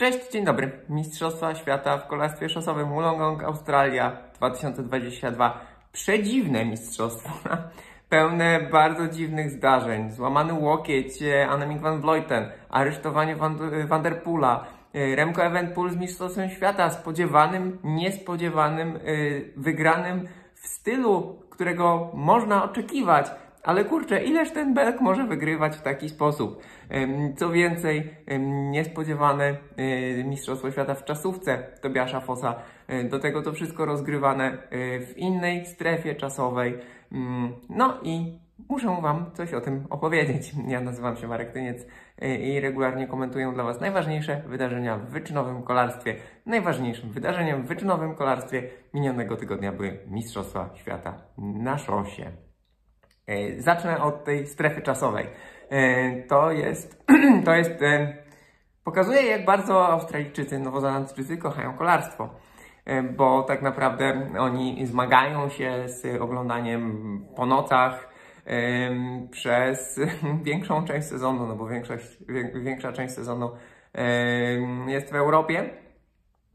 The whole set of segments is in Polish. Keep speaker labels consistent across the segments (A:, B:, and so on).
A: Cześć, dzień dobry. Mistrzostwa Świata w kolarstwie szosowym Wollongong Australia 2022. Przedziwne mistrzostwo, pełne bardzo dziwnych zdarzeń. Złamany łokieć e, Annemiek van Vleuten, aresztowanie Van, van der Poola, e, Remco Evenpool z Mistrzostwem Świata, spodziewanym, niespodziewanym, e, wygranym w stylu, którego można oczekiwać. Ale kurczę, ileż ten Belk może wygrywać w taki sposób? Co więcej, niespodziewane y, Mistrzostwo Świata w czasówce Tobiasza Fosa. Y, do tego to wszystko rozgrywane y, w innej strefie czasowej. Mm, no i muszę Wam coś o tym opowiedzieć. Ja nazywam się Marek Tyniec i regularnie komentuję dla Was najważniejsze wydarzenia w wyczynowym kolarstwie. Najważniejszym wydarzeniem w wyczynowym kolarstwie minionego tygodnia były Mistrzostwa Świata na szosie. E, zacznę od tej strefy czasowej. E, to jest, to jest, e, pokazuje jak bardzo Australijczycy, Nowozelandczycy kochają kolarstwo. Bo tak naprawdę oni zmagają się z oglądaniem po nocach przez większą część sezonu, no bo większość, większa część sezonu jest w Europie.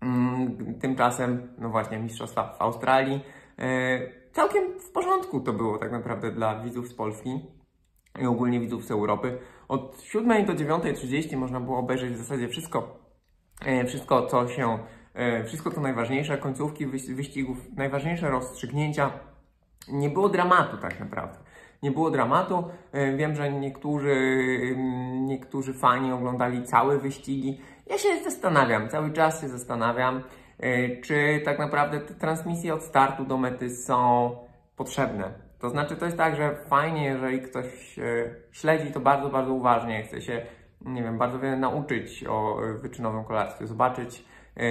A: Mm, tymczasem, no właśnie, mistrzostwa w Australii całkiem w porządku to było tak naprawdę dla widzów z Polski i ogólnie widzów z Europy. Od 7 do 9.30 można było obejrzeć w zasadzie wszystko, e, wszystko co się, e, wszystko co najważniejsze, końcówki wyścigów, najważniejsze rozstrzygnięcia. Nie było dramatu tak naprawdę. Nie było dramatu. E, wiem, że niektórzy, niektórzy fani oglądali całe wyścigi. Ja się zastanawiam, cały czas się zastanawiam. E, czy tak naprawdę te transmisje od startu do mety są potrzebne. To znaczy, to jest tak, że fajnie, jeżeli ktoś e, śledzi to bardzo, bardzo uważnie, chce się, nie wiem, bardzo wiele nauczyć o wyczynowym kolarstwie, zobaczyć, e,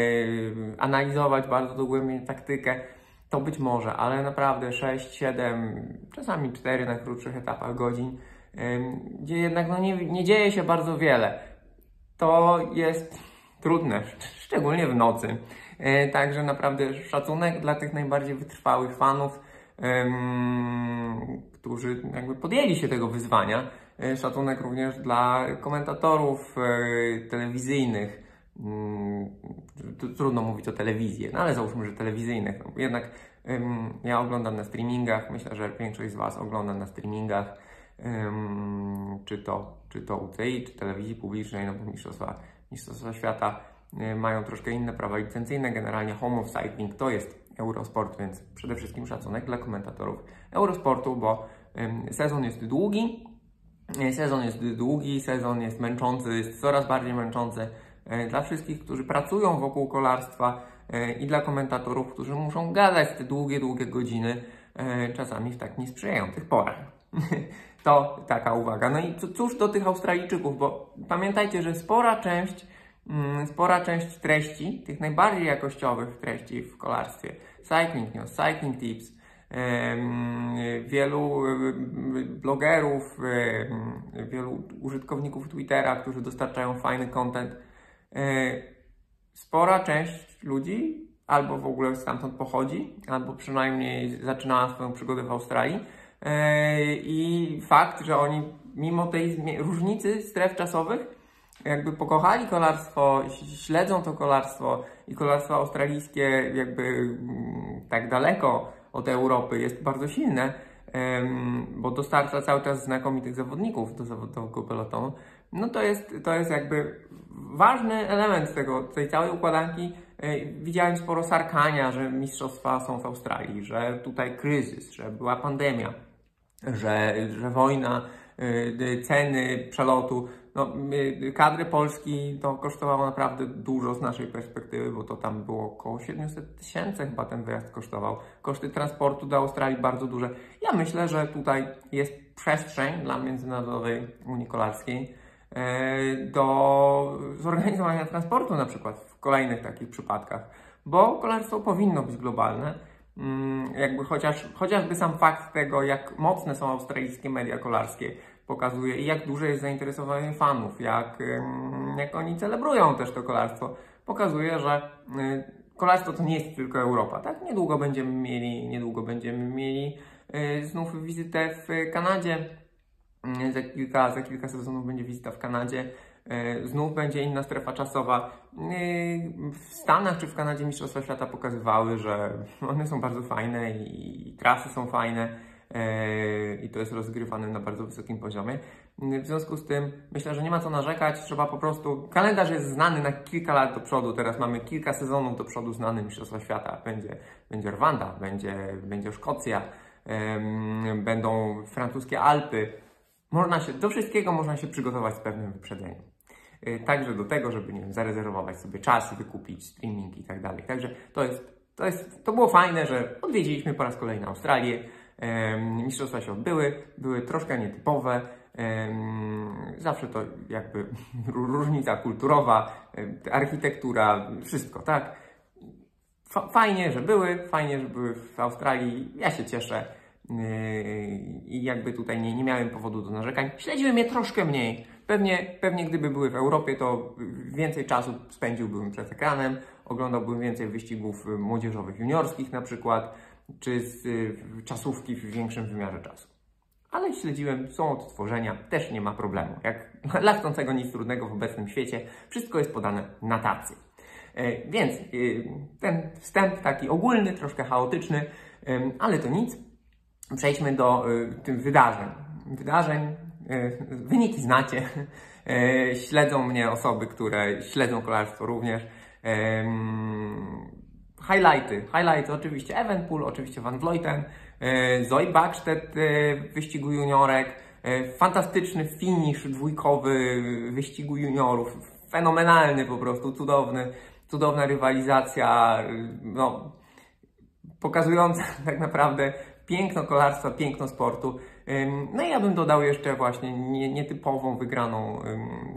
A: analizować bardzo dogłębnie taktykę, to być może, ale naprawdę 6, 7, czasami 4 na krótszych etapach godzin, gdzie jednak no, nie, nie dzieje się bardzo wiele. To jest trudne, szczególnie w nocy. E, także naprawdę szacunek dla tych najbardziej wytrwałych fanów, którzy jakby podjęli się tego wyzwania. E, szacunek również dla komentatorów e, telewizyjnych. Mm, trudno mówić o telewizji, no ale załóżmy, że telewizyjnych. No, jednak ja oglądam na streamingach, myślę, że większość z Was ogląda na streamingach, czy to, czy to UCI, czy telewizji publicznej, no bo Mistrzostwa, Mistrzostwa Świata mają troszkę inne prawa licencyjne. Generalnie Home of Cycling to jest Eurosport, więc przede wszystkim szacunek dla komentatorów Eurosportu, bo sezon jest długi, y, sezon jest długi, sezon jest męczący, jest coraz bardziej męczący y, dla wszystkich, którzy pracują wokół kolarstwa i dla komentatorów, którzy muszą gadać te długie, długie godziny, czasami w tak niesprzyjających porach. To taka uwaga. No i cóż do tych Australijczyków, bo pamiętajcie, że spora część spora część treści, tych najbardziej jakościowych treści w kolarstwie, Cycling News, Cycling Tips, wielu blogerów, wielu użytkowników Twittera, którzy dostarczają fajny content. E, spora część ludzi albo w ogóle stamtąd pochodzi, albo przynajmniej zaczynała swoją przygodę w Australii. E, I fakt, że oni mimo tej różnicy stref czasowych jakby pokochali kolarstwo, śledzą to kolarstwo i kolarstwo australijskie jakby mm, tak daleko od Europy jest bardzo silne, bo dostarcza cały czas znakomitych zawodników do zawodowego pelotonu, no to jest, to jest jakby ważny element tego, tej całej układanki. E, widziałem sporo sarkania, że mistrzostwa są w Australii, że tutaj kryzys, że była pandemia, że, że wojna, e, ceny przelotu no, kadry Polski to kosztowało naprawdę dużo z naszej perspektywy, bo to tam było około 700 tysięcy chyba ten wyjazd kosztował. Koszty transportu do Australii bardzo duże. Ja myślę, że tutaj jest przestrzeń dla Międzynarodowej Unii Kolarskiej e, do zorganizowania transportu na przykład w kolejnych takich przypadkach, bo kolarstwo powinno być globalne. Mm, jakby chociaż, chociażby sam fakt tego, jak mocne są australijskie media kolarskie, pokazuje i jak duże jest zainteresowanie fanów, jak, jak oni celebrują też to kolarstwo. Pokazuje, że y, kolarstwo to nie jest tylko Europa, tak? Niedługo będziemy mieli, niedługo będziemy mieli y, znów wizytę w Kanadzie. Y, za kilka, za kilka sezonów będzie wizyta w Kanadzie. Znów będzie inna strefa czasowa. W Stanach czy w Kanadzie Mistrzostwa Świata pokazywały, że one są bardzo fajne i trasy są fajne i to jest rozgrywane na bardzo wysokim poziomie. W związku z tym myślę, że nie ma co narzekać, trzeba po prostu. Kalendarz jest znany na kilka lat do przodu, teraz mamy kilka sezonów do przodu znany Mistrzostwa Świata. Będzie, będzie Rwanda, będzie, będzie Szkocja, będą francuskie Alpy. Można się, do wszystkiego można się przygotować z pewnym wyprzedzeniem. Także do tego, żeby nie wiem, zarezerwować sobie czas, wykupić streaming i tak dalej. Także to jest, to jest, to było fajne, że odwiedziliśmy po raz kolejny Australię. Mistrzostwa się odbyły, były troszkę nietypowe. Zawsze to jakby różnica kulturowa, architektura, wszystko, tak? Fajnie, że były, fajnie, że były w Australii. Ja się cieszę i jakby tutaj nie, nie miałem powodu do narzekań. Śledziłem je troszkę mniej. Pewnie, pewnie gdyby były w Europie, to więcej czasu spędziłbym przed ekranem, oglądałbym więcej wyścigów młodzieżowych, juniorskich na przykład, czy z y, czasówki w większym wymiarze czasu. Ale śledziłem, są odtworzenia, też nie ma problemu. Jak dla chcącego nic trudnego w obecnym świecie, wszystko jest podane na tacy. E, więc y, ten wstęp taki ogólny, troszkę chaotyczny, ale to nic. Przejdźmy do y, tych wydarzeń. Wydarzeń, wyniki znacie. E, śledzą mnie osoby, które śledzą kolarstwo również. Highlighty, highlighty oczywiście Evenpool, oczywiście Van Vleuten, e, Zoe Backstedt w wyścigu juniorek, fantastyczny finish dwójkowy wyścigu juniorów, fenomenalny po prostu, cudowny cudowna rywalizacja, no, pokazująca tak naprawdę piękno kolarstwa, piękno sportu. No i ja bym dodał jeszcze właśnie nietypową wygraną,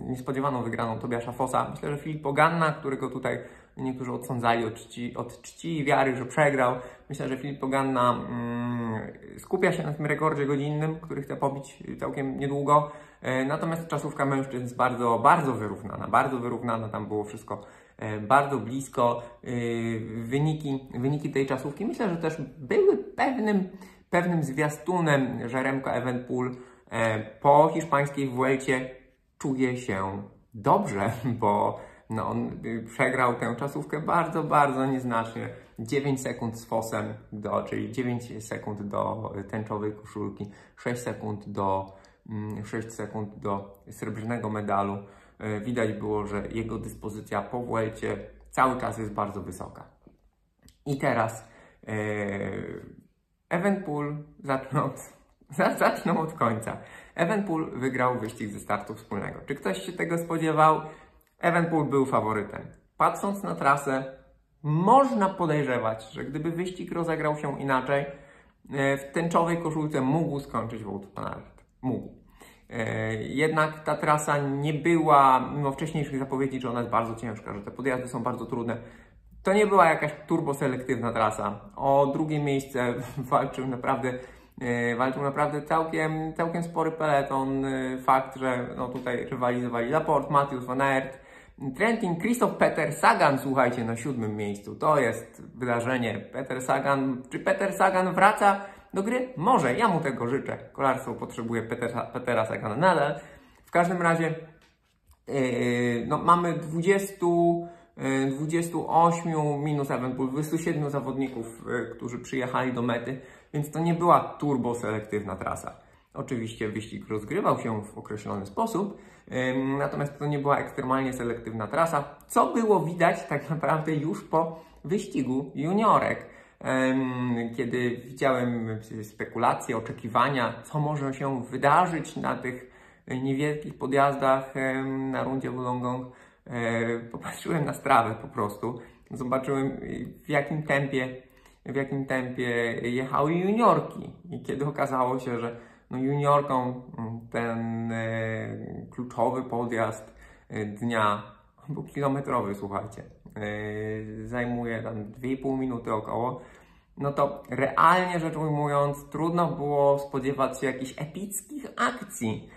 A: niespodziewaną wygraną Tobiasza Fosa. Myślę, że Filip Poganna, którego tutaj niektórzy odsądzali od czci, od czci i wiary, że przegrał. Myślę, że Filip Poganna um, skupia się na tym rekordzie godzinnym, który chce pobić całkiem niedługo. E, natomiast czasówka mężczyzn jest bardzo, bardzo wyrównana, bardzo wyrównana. Tam było wszystko E, bardzo blisko. E, wyniki, wyniki tej czasówki myślę, że też były pewnym, pewnym zwiastunem, że Remco Evenpool po hiszpańskiej Vuelcie czuje się dobrze, bo no, on przegrał tę czasówkę bardzo, bardzo nieznacznie. 9 sekund z fosem, do, czyli 9 sekund do tęczowej koszulki, 6 sekund do, 6 mm, sekund do srebrnego medalu. E, widać było, że jego dyspozycja po Vuelcie cały czas jest bardzo wysoka. I teraz Evenpool zacznę od, zacznę od końca. Evenpool wygrał wyścig ze startu wspólnego. Czy ktoś się tego spodziewał? Evenpool był faworytem. Patrząc na trasę, można podejrzewać, że gdyby wyścig rozegrał się inaczej, e, w tęczowej koszulce mógł skończyć Wout van Aert. Mógł. E, jednak ta trasa nie była, mimo wcześniejszych zapowiedzi, że ona jest bardzo ciężka, że te podjazdy są bardzo trudne. To nie była jakaś turboselektywna trasa. O drugie miejsce walczył naprawdę, e, walczył naprawdę całkiem, całkiem spory peleton. Fakt, że no tutaj rywalizowali Laporte, Matthews, Van Aert, Trentin, Christoph Peter Sagan, słuchajcie, na siódmym miejscu. To jest wydarzenie. Peter Sagan, czy Peter Sagan wraca do gry? Może, ja mu tego życzę. Kolarstwo potrzebuje Petera, Petera Saganele. W każdym razie yy, no, mamy 20, yy, 28 minus Evenpool, 27 zawodników, yy, którzy przyjechali do mety, więc to nie była turbo selektywna trasa. Oczywiście wyścig rozgrywał się w określony sposób, natomiast to nie była ekstremalnie selektywna trasa, co było widać tak naprawdę już po wyścigu juniorek kiedy widziałem spekulacje, oczekiwania, co może się wydarzyć na tych niewielkich podjazdach na rundzie Wollongong, e, popatrzyłem na strawę po prostu. Zobaczyłem w jakim tempie, w jakim tempie jechały juniorki. I kiedy okazało się, że no juniorką mm, ten e, kluczowy podjazd e, dnia był kilometrowy, słuchajcie, yy, zajmuje tam 2,5 minuty około, no to realnie rzecz ujmując, trudno było spodziewać się jakichś epickich akcji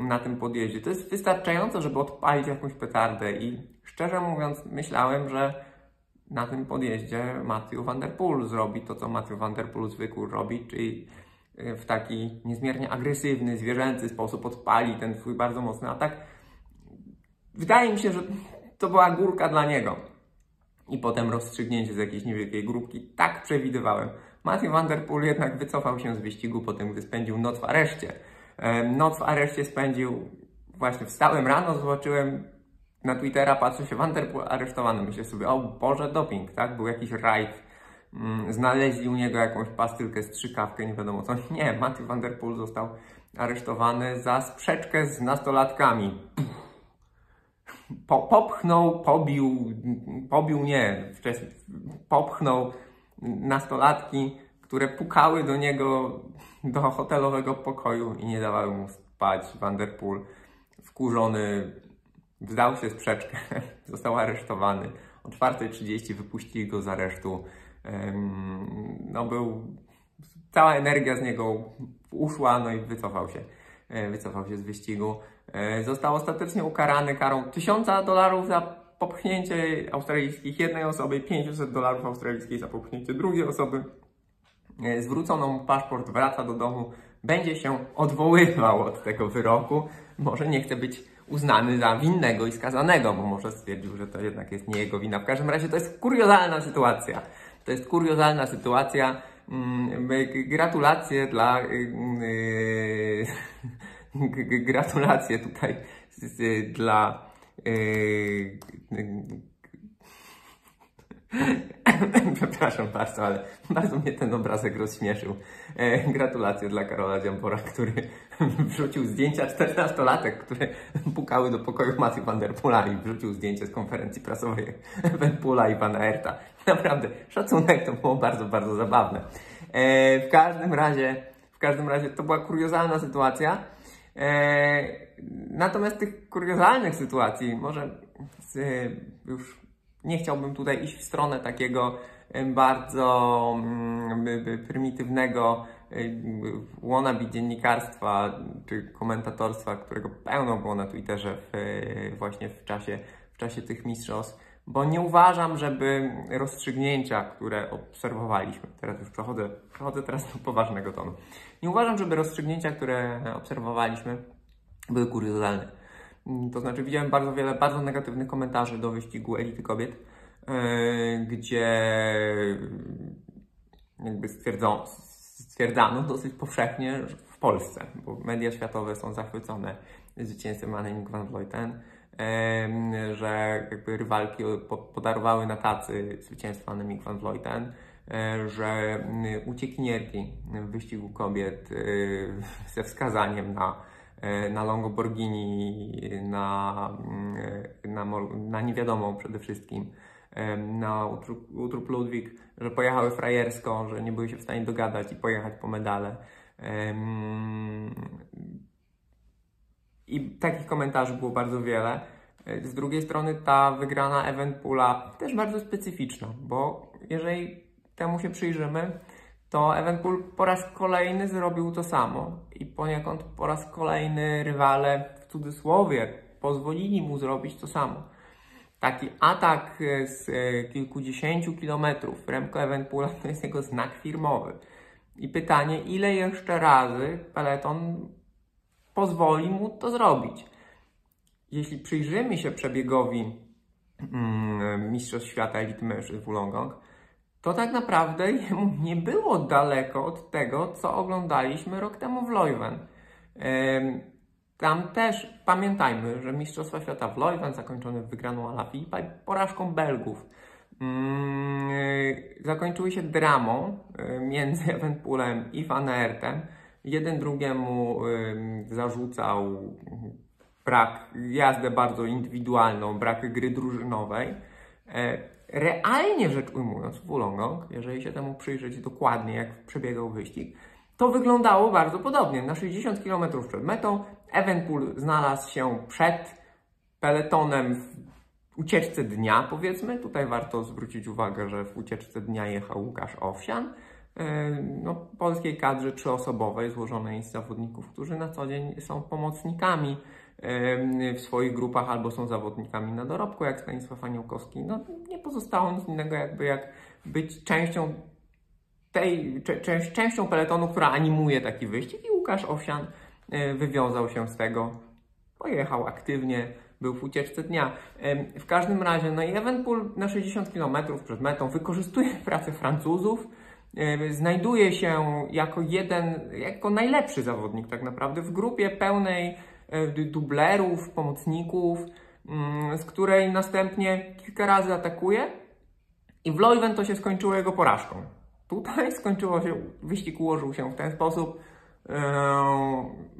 A: na tym podjeździe. To jest wystarczająco, żeby odpalić jakąś petardę i szczerze mówiąc myślałem, że na tym podjeździe Matthew Van Der Poel zrobi to, co Matthew Van Der Poel zwykł robić, czyli w taki niezmiernie agresywny, zwierzęcy sposób odpali ten swój bardzo mocny atak wydaje mi się, że to była górka dla niego. I potem rozstrzygnięcie z jakiejś niewielkiej grupki. Tak przewidywałem. Matthew Van Der Poel jednak wycofał się z wyścigu po tym, gdy spędził noc w areszcie. Noc w areszcie spędził, właśnie wstałem rano, zobaczyłem na Twittera, patrzę się, Van Der Poel aresztowany. Myślę sobie, o Boże, doping, tak? Był jakiś rajd. Mm, znaleźli u niego jakąś pastylkę, strzykawkę, nie wiadomo co. Nie, Matthew Van Der Poel został aresztowany za sprzeczkę z nastolatkami. Po, popchnął, pobił, pobił nie, wcześniej popchnął nastolatki, które pukały do niego do hotelowego pokoju i nie dawały mu spać. Vanderpool wkurzony wzdał się sprzeczkę, został aresztowany. O 4.30 wypuścili go z aresztu. No był, cała energia z niego uszła, no i wycofał się, e, wycofał się z wyścigu. E, został ostatecznie ukarany karą 1000 dolarów za popchnięcie australijskich jednej osoby, 500 dolarów australijskich za popchnięcie drugiej osoby. E, zwrócono mu paszport, wraca do domu, będzie się odwoływał od tego wyroku. Może nie chce być uznany za winnego i skazanego, bo może stwierdził, że to jednak jest nie jego wina. W każdym razie to jest kuriozalna sytuacja. To jest kuriozalna sytuacja. Mm, gratulacje dla. Yy, gratulacje tutaj dla Przepraszam bardzo, ale bardzo mnie ten obrazek rozśmieszył. E, gratulacje dla Karola Dziambora, który wrzucił zdjęcia 14-latek, które pukały do pokoju Matthew Van Der Poola i wrzucił zdjęcie z konferencji prasowej Van Poola i Pana Erta. Naprawdę, szacunek to było bardzo, bardzo zabawne. E, w każdym razie, w każdym razie to była kuriozalna sytuacja. E, natomiast tych kuriozalnych sytuacji, może z, już nie chciałbym tutaj iść w stronę takiego bardzo mm, prymitywnego wannabe dziennikarstwa czy komentatorstwa, którego pełno było na Twitterze w, właśnie w czasie, w czasie tych mistrzostw, bo nie uważam, żeby rozstrzygnięcia, które obserwowaliśmy, teraz już przechodzę, przechodzę teraz do poważnego tonu, nie uważam, żeby rozstrzygnięcia, które obserwowaliśmy, były kuriozalne. To znaczy, widziałem bardzo wiele bardzo negatywnych komentarzy do wyścigu elity kobiet, yy, gdzie jakby stwierdzono, stwierdzano dosyć powszechnie w Polsce, bo media światowe są zachwycone zwycięstwem Annemiek van Vleuten, że jakby rywalki podarowały na tacy zwycięstwa Annemiek van Vleuten, E, że uciekinierki w wyścigu kobiet e, ze wskazaniem na, e, na Longoborghini, na, na, na niewiadomą przede wszystkim, na Utrup Ludwik, że pojechały frajersko, że nie były się w stanie dogadać i pojechać po medale. I takich komentarzy było bardzo wiele. Z drugiej strony ta wygrana Eventpoola też bardzo specyficzna, bo jeżeli temu się przyjrzymy, to Evenpool po raz kolejny zrobił to samo i poniekąd po raz kolejny rywale w cudzysłowie pozwolili mu zrobić to samo. Taki atak z e, kilkudziesięciu kilometrów Remco Evenpoola to jest jego znak firmowy. I pytanie, ile jeszcze razy peloton pozwoli mu to zrobić? Jeśli przyjrzymy się przebiegowi mm, Mistrzostw Świata Elity Mężczyzn w to tak naprawdę jemu nie było daleko od tego, co oglądaliśmy rok temu w Leuven. Tam też pamiętajmy, że Mistrzostwa Świata w Leuven zakończone wygraną Alaphilippa i porażką Belgów mm, zakończyły się dramą e, między Evenpoolem i Van. Jeden drugiemu zarzucał brak, jazdę bardzo indywidualną, brak gry drużynowej. Realnie rzecz ujmując, w Wollongong, jeżeli się temu przyjrzeć dokładnie, jak przebiegał wyścig, to wyglądało bardzo podobnie. Na 60 km przed metą Evenpool znalazł się przed peletonem w ucieczce dnia, powiedzmy. Tutaj warto zwrócić uwagę, że w ucieczce dnia jechał Łukasz Owsian, e, no, polskiej kadrze trzyosobowej, złożonej z zawodników, którzy na co dzień są pomocnikami w swoich grupach albo są zawodnikami na dorobku, jak Stanisław Aniołkowski. No, nie pozostało nic innego, jakby jak być częścią tej, częścią peletonu, która animuje taki wyścig i Łukasz Owsian e, wywiązał się z tego, pojechał aktywnie, był w ucieczce dnia. Em, W każdym razie, no i Evenpool na 60 km przed metą wykorzystuje pracę Francuzów, e, znajduje się jako jeden, jako najlepszy zawodnik tak naprawdę w grupie pełnej e, dublerów, pomocników, mm, z której następnie kilka razy atakuje i w Leuven to się skończyło jego porażką. Tutaj skończyło się, wyścig ułożył się w ten sposób, e,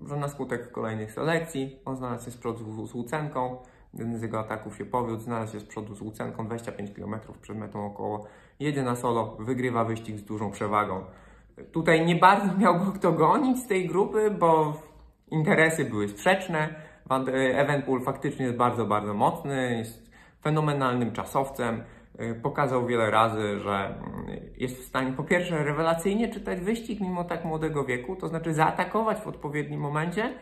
A: że na skutek kolejnych selekcji on znalazł się z przodu z Łucenką, jeden z jego ataków się powiódł, znalazł się z przodu z Łucenką 25 km przed metą około, jedzie na solo, wygrywa wyścig z dużą przewagą. Tutaj nie bardzo miał go kto gonić z tej grupy, bo interesy były sprzeczne. Van- Evenpool faktycznie jest bardzo, bardzo mocny, jest fenomenalnym czasowcem. Y, Pokazał wiele razy, że mm, jest w stanie po pierwsze rewelacyjnie czytać wyścig mimo tak młodego wieku, to znaczy zaatakować w odpowiednim momencie,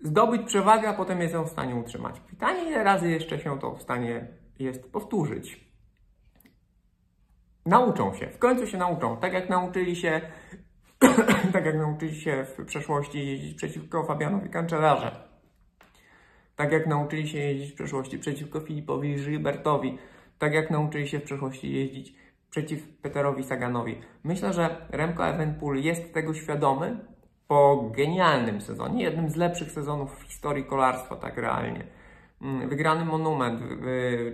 A: zdobyć przewagę, a potem jest ją w stanie utrzymać. Pytanie, ile razy jeszcze się to w stanie jest powtórzyć. Nauczą się, w końcu się nauczą, tak jak nauczyli się, tak jak nauczyli się w przeszłości jeździć przeciwko Fabianowi Cancellarze. Tak jak nauczyli się jeździć w przeszłości przeciwko Filipowi Gilbertowi. Tak jak nauczyli się w przeszłości jeździć przeciw Peterowi Saganowi. Myślę, że Remco Evenepoel jest tego świadomy po genialnym sezonie, jednym z lepszych sezonów w historii kolarstwa, tak realnie. Mm, Wygrany Monument,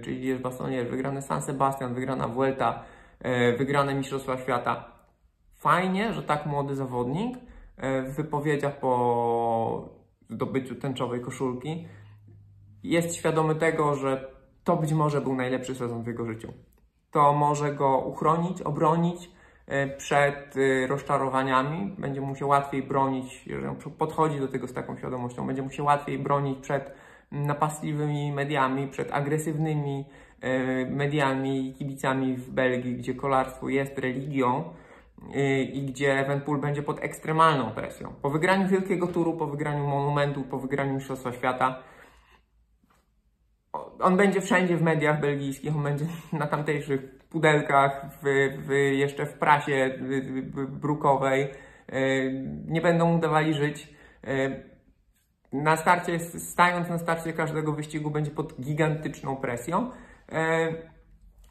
A: czyli Liège Bastogne, wygrany San Sebastian, wygrana Vuelta, y, wygrane Mistrzostwa Świata. Fajnie, że tak młody zawodnik y, w wypowiedziach po zdobyciu tęczowej koszulki jest świadomy tego, że to być może był najlepszy sezon w jego życiu. To może go uchronić, obronić e, przed e, rozczarowaniami. Będzie mu się łatwiej bronić, jeżeli podchodzi do tego z taką świadomością, będzie mu się łatwiej bronić przed napastliwymi mediami, przed agresywnymi e, mediami i kibicami w Belgii, gdzie kolarstwo jest religią e, i gdzie Evenpool będzie pod ekstremalną presją. Po wygraniu Wielkiego Turu, po wygraniu Monumentu, po wygraniu Mistrzostwa Świata, on będzie wszędzie w mediach belgijskich, on będzie na tamtejszych pudelkach, w, w, jeszcze w prasie brukowej. E, Nie będą mu dawali żyć. E, Na starcie, stając na starcie każdego wyścigu, będzie pod gigantyczną presją.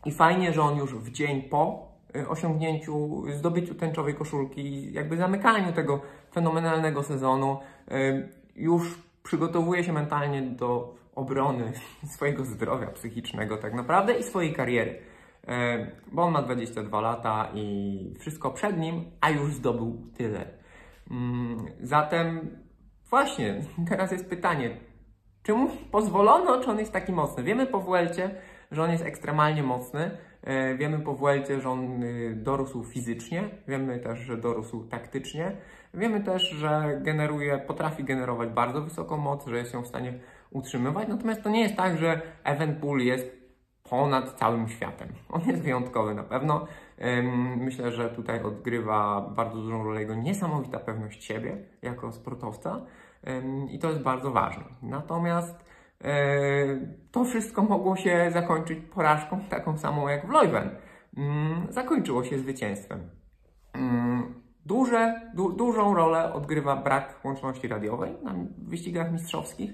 A: I fajnie, że on już w dzień po osiągnięciu, zdobyciu tęczowej koszulki, jakby zamykaniu tego fenomenalnego sezonu, e, już przygotowuje się mentalnie do obrony swojego zdrowia psychicznego tak naprawdę i swojej kariery. E, Bo on ma 22 lata i wszystko przed nim, a już zdobył tyle. Mm, Zatem właśnie, teraz jest pytanie, czy mu pozwolono, czy on jest taki mocny? Wiemy po Vuelcie, że on jest ekstremalnie mocny. E, Wiemy po Vuelcie, że on y, dorósł fizycznie. Wiemy też, że dorósł taktycznie. Wiemy też, że generuje, potrafi generować bardzo wysoką moc, że jest ją w stanie utrzymywać. Natomiast to nie jest tak, że Evenpool jest ponad całym światem. On jest wyjątkowy na pewno. Myślę, że tutaj odgrywa bardzo dużą rolę jego niesamowita pewność siebie jako sportowca i to jest bardzo ważne. Natomiast to wszystko mogło się zakończyć porażką taką samą jak w Leuven. Ym, Zakończyło się zwycięstwem. Ym, Duże, du, dużą rolę odgrywa brak łączności radiowej na wyścigach mistrzowskich.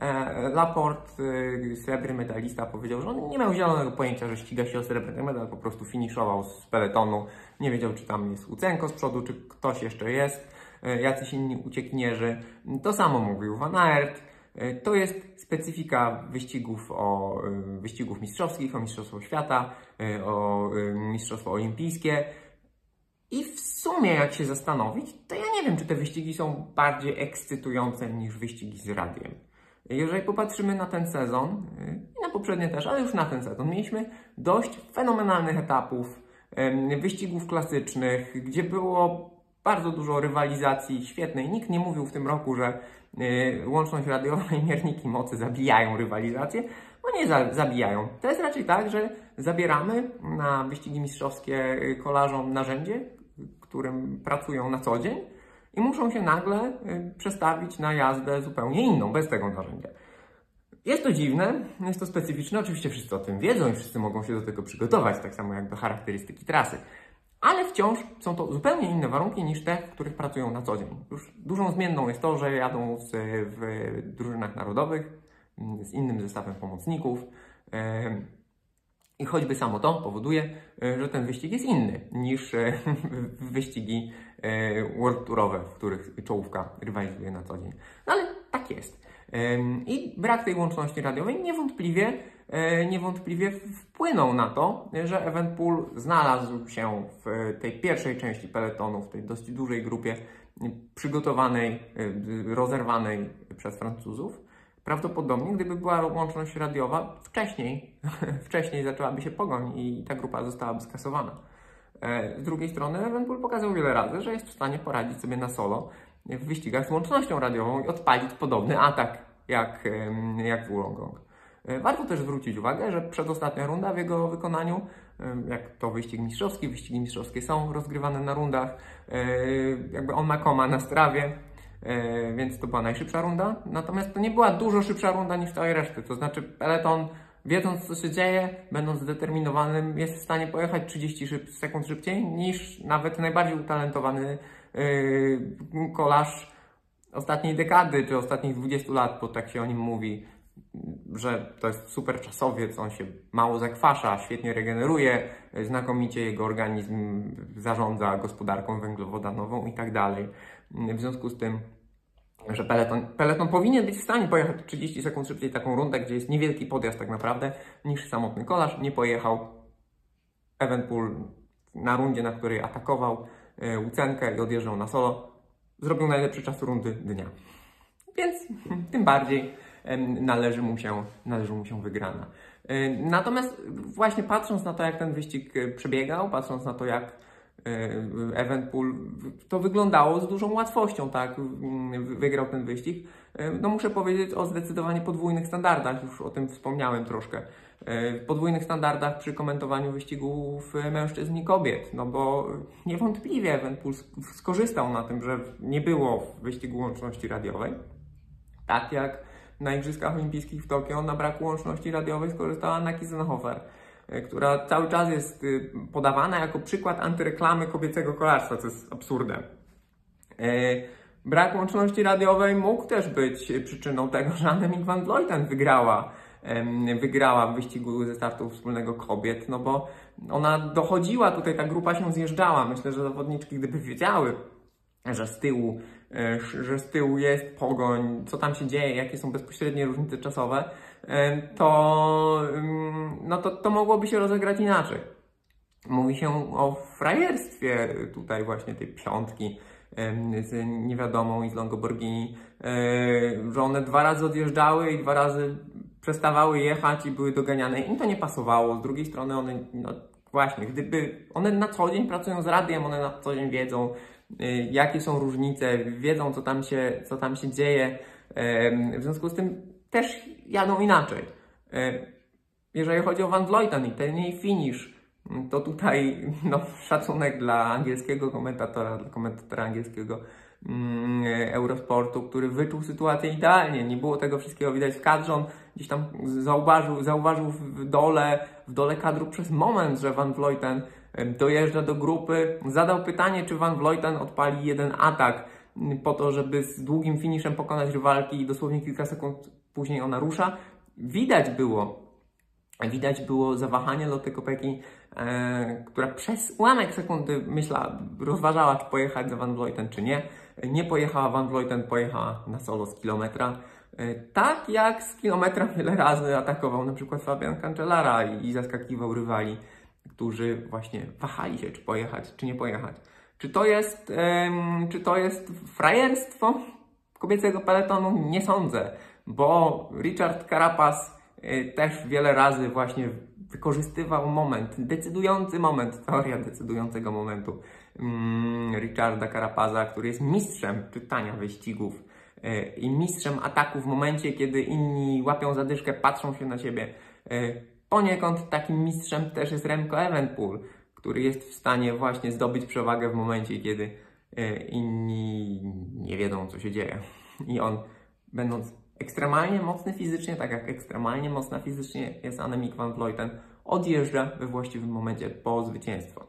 A: E, Laport, y, srebrny medalista, powiedział, że on nie miał zielonego pojęcia, że ściga się o srebrny medal, po prostu finiszował z peletonu. Nie wiedział, czy tam jest Łucenko z przodu, czy ktoś jeszcze jest, e, jacyś inni uciekinierzy. To samo mówił Van Aert. E, To jest specyfika wyścigów, o, y, wyścigów mistrzowskich, o Mistrzostwo Świata, y, o Mistrzostwo Olimpijskie. I w sumie, jak się zastanowić, to ja nie wiem, czy te wyścigi są bardziej ekscytujące niż wyścigi z radiem. Jeżeli popatrzymy na ten sezon, i na poprzednie też, ale już na ten sezon, mieliśmy dość fenomenalnych etapów, wyścigów klasycznych, gdzie było bardzo dużo rywalizacji świetnej. Nikt nie mówił w tym roku, że yy, łączność radiowa i mierniki mocy zabijają rywalizację, bo nie za, zabijają. To jest raczej tak, że zabieramy na wyścigi mistrzowskie yy, kolarzom narzędzie, którym pracują na co dzień i muszą się nagle y, przestawić na jazdę zupełnie inną, bez tego narzędzia. Jest to dziwne, jest to specyficzne, oczywiście wszyscy o tym wiedzą i wszyscy mogą się do tego przygotować, tak samo jak do charakterystyki trasy. Ale wciąż są to zupełnie inne warunki niż te, w których pracują na co dzień. Już dużą zmienną jest to, że jadą z, w drużynach narodowych, mm, z innym zestawem pomocników. I choćby samo to powoduje, e, że ten wyścig jest inny niż e, wyścigi e, World Tourowe, w których czołówka rywalizuje na co dzień. No ale tak jest. I brak tej łączności radiowej niewątpliwie, niewątpliwie wpłynął na to, że Eventpool znalazł się w tej pierwszej części peletonu, w tej dość dużej grupie przygotowanej, e, rozerwanej przez Francuzów. Prawdopodobnie, gdyby była łączność radiowa, wcześniej, wcześniej zaczęłaby się pogoń i ta grupa zostałaby skasowana. E, Z drugiej strony, Evenpool pokazał wiele razy, że jest w stanie poradzić sobie na solo w wyścigach z łącznością radiową i odpalić podobny atak jak, jak w Wollongong. E, Warto też zwrócić uwagę, że przedostatnia runda w jego wykonaniu, em, jak to wyścig mistrzowski, wyścigi mistrzowskie są rozgrywane na rundach, e, jakby on ma koma na strawie, e, więc to była najszybsza runda. Natomiast to nie była dużo szybsza runda niż całej reszty. To znaczy peloton, wiedząc co się dzieje, będąc zdeterminowanym, jest w stanie pojechać 30 szyb, sekund szybciej niż nawet najbardziej utalentowany kolarz ostatniej dekady, czy ostatnich 20 lat, bo tak się o nim mówi, że to jest super czasowiec, on się mało zakwasza, świetnie regeneruje, znakomicie jego organizm zarządza gospodarką węglowodanową i tak dalej. W związku z tym, że peleton, peleton powinien być w stanie pojechać 30 sekund szybciej taką rundę, gdzie jest niewielki podjazd tak naprawdę, niż samotny kolarz, nie pojechał. Evenpool na rundzie, na której atakował e, Łucenkę i odjeżdżał na solo, zrobił najlepszy czas rundy dnia. Więc tym bardziej należy mu się, należy mu się wygrana. E, Natomiast właśnie patrząc na to, jak ten wyścig e, przebiegał, patrząc na to, jak e, Evenpool to wyglądało z dużą łatwością, tak, wygrał ten wyścig. No muszę powiedzieć o zdecydowanie podwójnych standardach, już o tym wspomniałem troszkę. Podwójnych standardach przy komentowaniu wyścigów mężczyzn i kobiet, no bo niewątpliwie Evenpool sk- skorzystał na tym, że nie było w wyścigu łączności radiowej. Tak jak na Igrzyskach Olimpijskich w Tokio na braku łączności radiowej skorzystała Naki Zenhofer, e, która cały czas jest y, podawana jako przykład antyreklamy kobiecego kolarstwa, co jest absurdem. E, Brak łączności radiowej mógł też być przyczyną tego, że Annemiek van Vleuten wygrała, wygrała w wyścigu ze startu wspólnego kobiet, no bo ona dochodziła, tutaj ta grupa się zjeżdżała. Myślę, że zawodniczki, gdyby wiedziały, że z tyłu, że z tyłu jest pogoń, co tam się dzieje, jakie są bezpośrednie różnice czasowe, e, to, mm, no to, to mogłoby się rozegrać inaczej. Mówi się o frajerstwie tutaj właśnie tej piątki em, z niewiadomą i z Longoborghini, e, że one dwa razy odjeżdżały i dwa razy przestawały jechać i były doganiane. Im to nie pasowało. Z drugiej strony one, no właśnie, gdyby one na co dzień pracują z radiem, one na co dzień wiedzą, jakie są różnice, wiedzą, co tam się, co tam się dzieje. Em, W związku z tym też jadą inaczej. E, Jeżeli chodzi o Van Vleuten i ten jej finish, to tutaj no, szacunek dla angielskiego komentatora, dla komentatora angielskiego mm, Eurosportu, który wyczuł sytuację idealnie. Nie było tego wszystkiego widać w kadrze. On gdzieś tam zauważył, zauważył w dole, w dole kadru przez moment, że Van Vleuten dojeżdża do grupy. Zadał pytanie, czy Van Vleuten odpali jeden atak po to, żeby z długim finiszem pokonać rywalki i dosłownie kilka sekund później ona rusza. Widać było, Widać było zawahanie Lotte Kopeki, e, która przez ułamek sekundy myślała, rozważała, czy pojechać za Van Vleuten, czy nie. Nie pojechała Van Vleuten, pojechała na solo z kilometra. E, tak jak z kilometra wiele razy atakował na przykład Fabian Cancellara i, i zaskakiwał rywali, którzy właśnie wahali się, czy pojechać, czy nie pojechać. Czy to jest, czy to jest frajerstwo kobiecego peletonu? Nie sądzę, bo Richard Carapaz y, też wiele razy właśnie wykorzystywał moment, decydujący moment, teoria decydującego momentu mm, Richarda Carapaza, który jest mistrzem czytania wyścigów y, i mistrzem ataku w momencie, kiedy inni łapią zadyszkę, patrzą się na ciebie. Y, Poniekąd takim mistrzem też jest Remco Evenpool, który jest w stanie właśnie zdobyć przewagę w momencie, kiedy y, inni nie wiedzą, co się dzieje. I on, będąc ekstremalnie mocny fizycznie, tak jak ekstremalnie mocna fizycznie jest Annemiek van Vleuten, odjeżdża we właściwym momencie po zwycięstwo.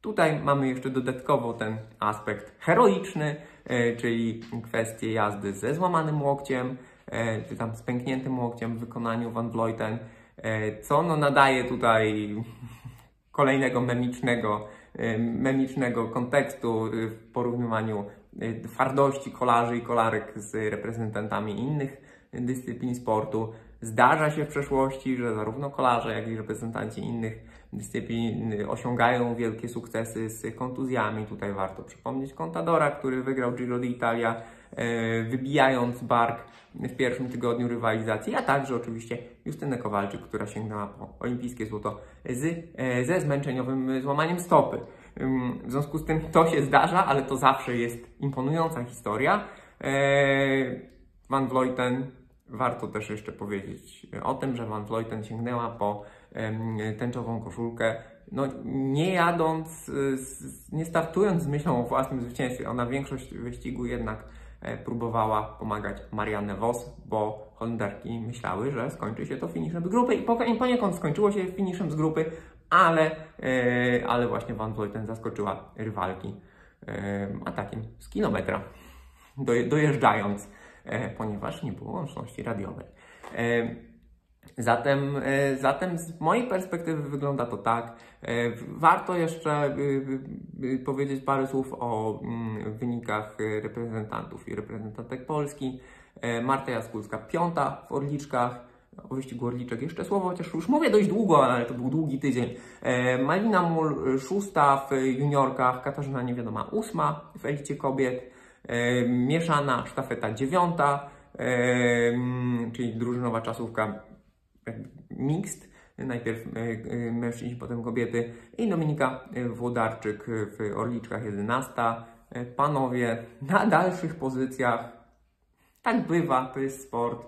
A: Tutaj mamy jeszcze dodatkowo ten aspekt heroiczny, e, czyli kwestię jazdy ze złamanym łokciem, e, czy tam z pękniętym łokciem w wykonaniu Van Vleuten, e, co no nadaje tutaj kolejnego memicznego, e, memicznego kontekstu e, w porównywaniu e, twardości kolarzy i kolarek z reprezentantami innych dyscyplin sportu. Zdarza się w przeszłości, że zarówno kolarze, jak i reprezentanci innych dyscyplin osiągają wielkie sukcesy z kontuzjami. Tutaj warto przypomnieć Contadora, który wygrał Giro d'Italia, e, wybijając bark w pierwszym tygodniu rywalizacji, a także oczywiście Justynę Kowalczyk, która sięgnęła po olimpijskie złoto z, e, ze zmęczeniowym złamaniem stopy. W związku z tym to się zdarza, ale to zawsze jest imponująca historia. E, Van Vleuten, warto też jeszcze powiedzieć o tym, że Van Vleuten sięgnęła po tęczową koszulkę, no nie jadąc, nie startując z myślą o własnym zwycięstwie. Ona większość wyścigu jednak e, próbowała pomagać Marianne Vos, bo Holenderki myślały, że skończy się to finiszem z grupy i po- i poniekąd skończyło się finiszem z grupy, ale, e, ale właśnie Van Vleuten zaskoczyła rywalki e, atakiem z kilometra, doje- dojeżdżając, e, ponieważ nie było łączności radiowej. E, Zatem, e, zatem z mojej perspektywy wygląda to tak. E, Warto jeszcze y, powiedzieć parę słów o mm, wynikach e, reprezentantów i reprezentantek Polski. E, Marta Jaskulska piąta w Orliczkach. O wyścigu Orliczek jeszcze słowo, chociaż już mówię dość długo, ale to był długi tydzień. E, Malina Mul szósta w juniorkach, Katarzyna Niewiadoma ósma w elicie kobiet. E, Mieszana sztafeta dziewiąta, e, czyli drużynowa czasówka jakby mixed, najpierw e, e, mężczyźni, potem kobiety i Dominika e, Włodarczyk w Orliczkach 11. E, Panowie na dalszych pozycjach. Tak bywa, to jest sport.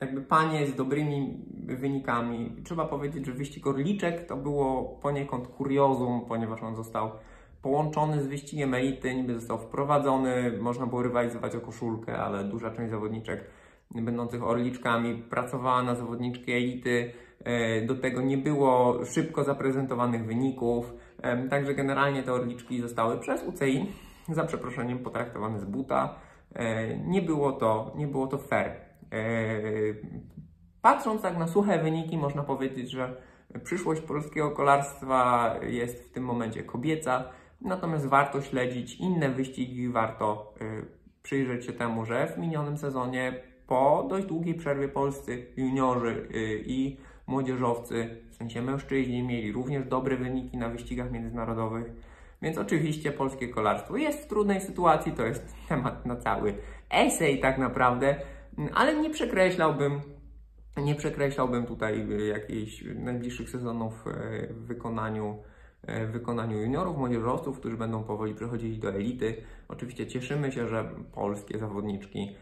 A: Jakby panie z dobrymi wynikami. Trzeba powiedzieć, że wyścig Orliczek to było poniekąd kuriozum, ponieważ on został połączony z wyścigiem elity, niby został wprowadzony, można było rywalizować o koszulkę, ale duża część zawodniczek będących orliczkami pracowała na zawodniczki elity. E, Do tego nie było szybko zaprezentowanych wyników, Em, także generalnie te orliczki zostały przez UCI za przeproszeniem potraktowane z buta. E, Nie było to, nie było to fair. E, Patrząc tak na suche wyniki, można powiedzieć, że przyszłość polskiego kolarstwa jest w tym momencie kobieca, natomiast warto śledzić inne wyścigi, warto przyjrzeć się temu, że w minionym sezonie po dość długiej przerwie polscy juniorzy y, i młodzieżowcy, w sensie mężczyźni, mieli również dobre wyniki na wyścigach międzynarodowych. Więc oczywiście polskie kolarstwo jest w trudnej sytuacji, to jest temat na cały esej tak naprawdę, ale nie przekreślałbym nie przekreślałbym tutaj y, jakichś najbliższych sezonów e, w wykonaniu, w wykonaniu juniorów, młodzieżowców, którzy będą powoli przechodzili do elity. Oczywiście cieszymy się, że polskie zawodniczki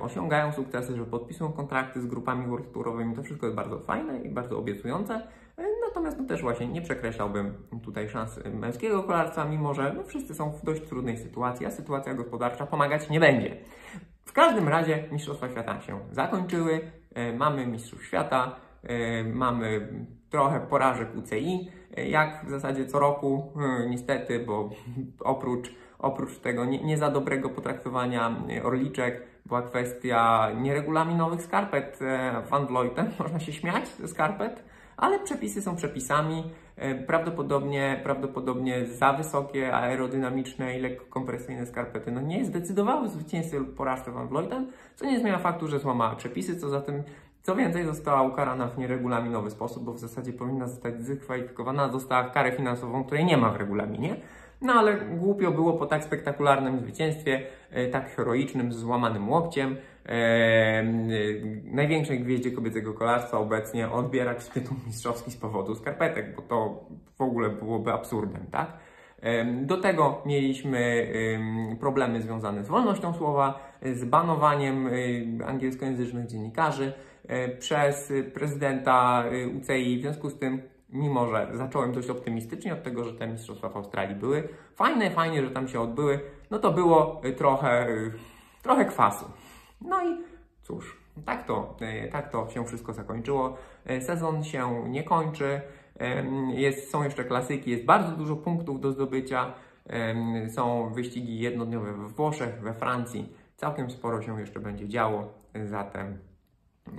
A: osiągają sukcesy, że podpisują kontrakty z grupami world. To wszystko jest bardzo fajne i bardzo obiecujące. E, Natomiast no też właśnie nie przekreślałbym tutaj szans męskiego kolarstwa, mimo że no, wszyscy są w dość trudnej sytuacji, a sytuacja gospodarcza pomagać nie będzie. W każdym razie Mistrzostwa Świata się zakończyły. E, Mamy Mistrzów Świata, e, mamy trochę porażek UCI, e, jak w zasadzie co roku, e, niestety, bo oprócz, oprócz tego nie, nie za dobrego potraktowania e, orliczek była kwestia nieregulaminowych skarpet e, Van Vleuten. Można się śmiać ze skarpet, ale przepisy są przepisami. E, Prawdopodobnie, prawdopodobnie za wysokie, aerodynamiczne i lekko kompresyjne skarpety no nie zdecydowały o zwycięstwie lub porażce Van Vleuten, co nie zmienia faktu, że złamała przepisy, co zatem co więcej została ukarana w nieregulaminowy sposób, bo w zasadzie powinna zostać dyskwalifikowana, dostała karę finansową, której nie ma w regulaminie. No ale głupio było po tak spektakularnym zwycięstwie, e, tak heroicznym, z złamanym łokciem, e, e, największej gwieździe kobiecego kolarstwa obecnie odbierać tytuł mistrzowski z powodu skarpetek, bo to w ogóle byłoby absurdem, tak? Do tego mieliśmy em, problemy związane z wolnością słowa, z banowaniem angielskojęzycznych dziennikarzy przez prezydenta UCI. W związku z tym, mimo że zacząłem dość optymistycznie od tego, że te mistrzostwa w Australii były fajne, fajnie, że tam się odbyły, no to było y, trochę, y, trochę kwasu. No i cóż, tak to, e, tak to się wszystko zakończyło. Sezon się nie kończy. Jest, są jeszcze klasyki, jest bardzo dużo punktów do zdobycia. Są wyścigi jednodniowe we Włoszech, we Francji. Całkiem sporo się jeszcze będzie działo. Zatem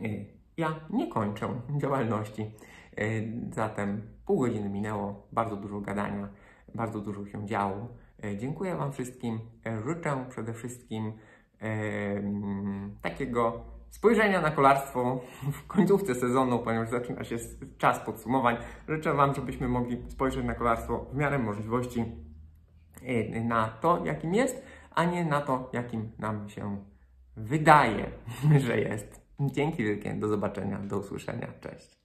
A: y, ja nie kończę działalności. Y, Zatem pół godziny minęło, bardzo dużo gadania, bardzo dużo się działo. Y, Dziękuję Wam wszystkim. Y, Życzę przede wszystkim em, takiego spojrzenia na kolarstwo w końcówce sezonu, ponieważ zaczyna się czas podsumowań. Życzę Wam, żebyśmy mogli spojrzeć na kolarstwo w miarę możliwości na to, jakim jest, a nie na to, jakim nam się wydaje, że jest. Dzięki wielkie, do zobaczenia, do usłyszenia, cześć.